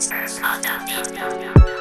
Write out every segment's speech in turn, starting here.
Monsters of the Beat.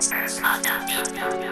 Monster Spot.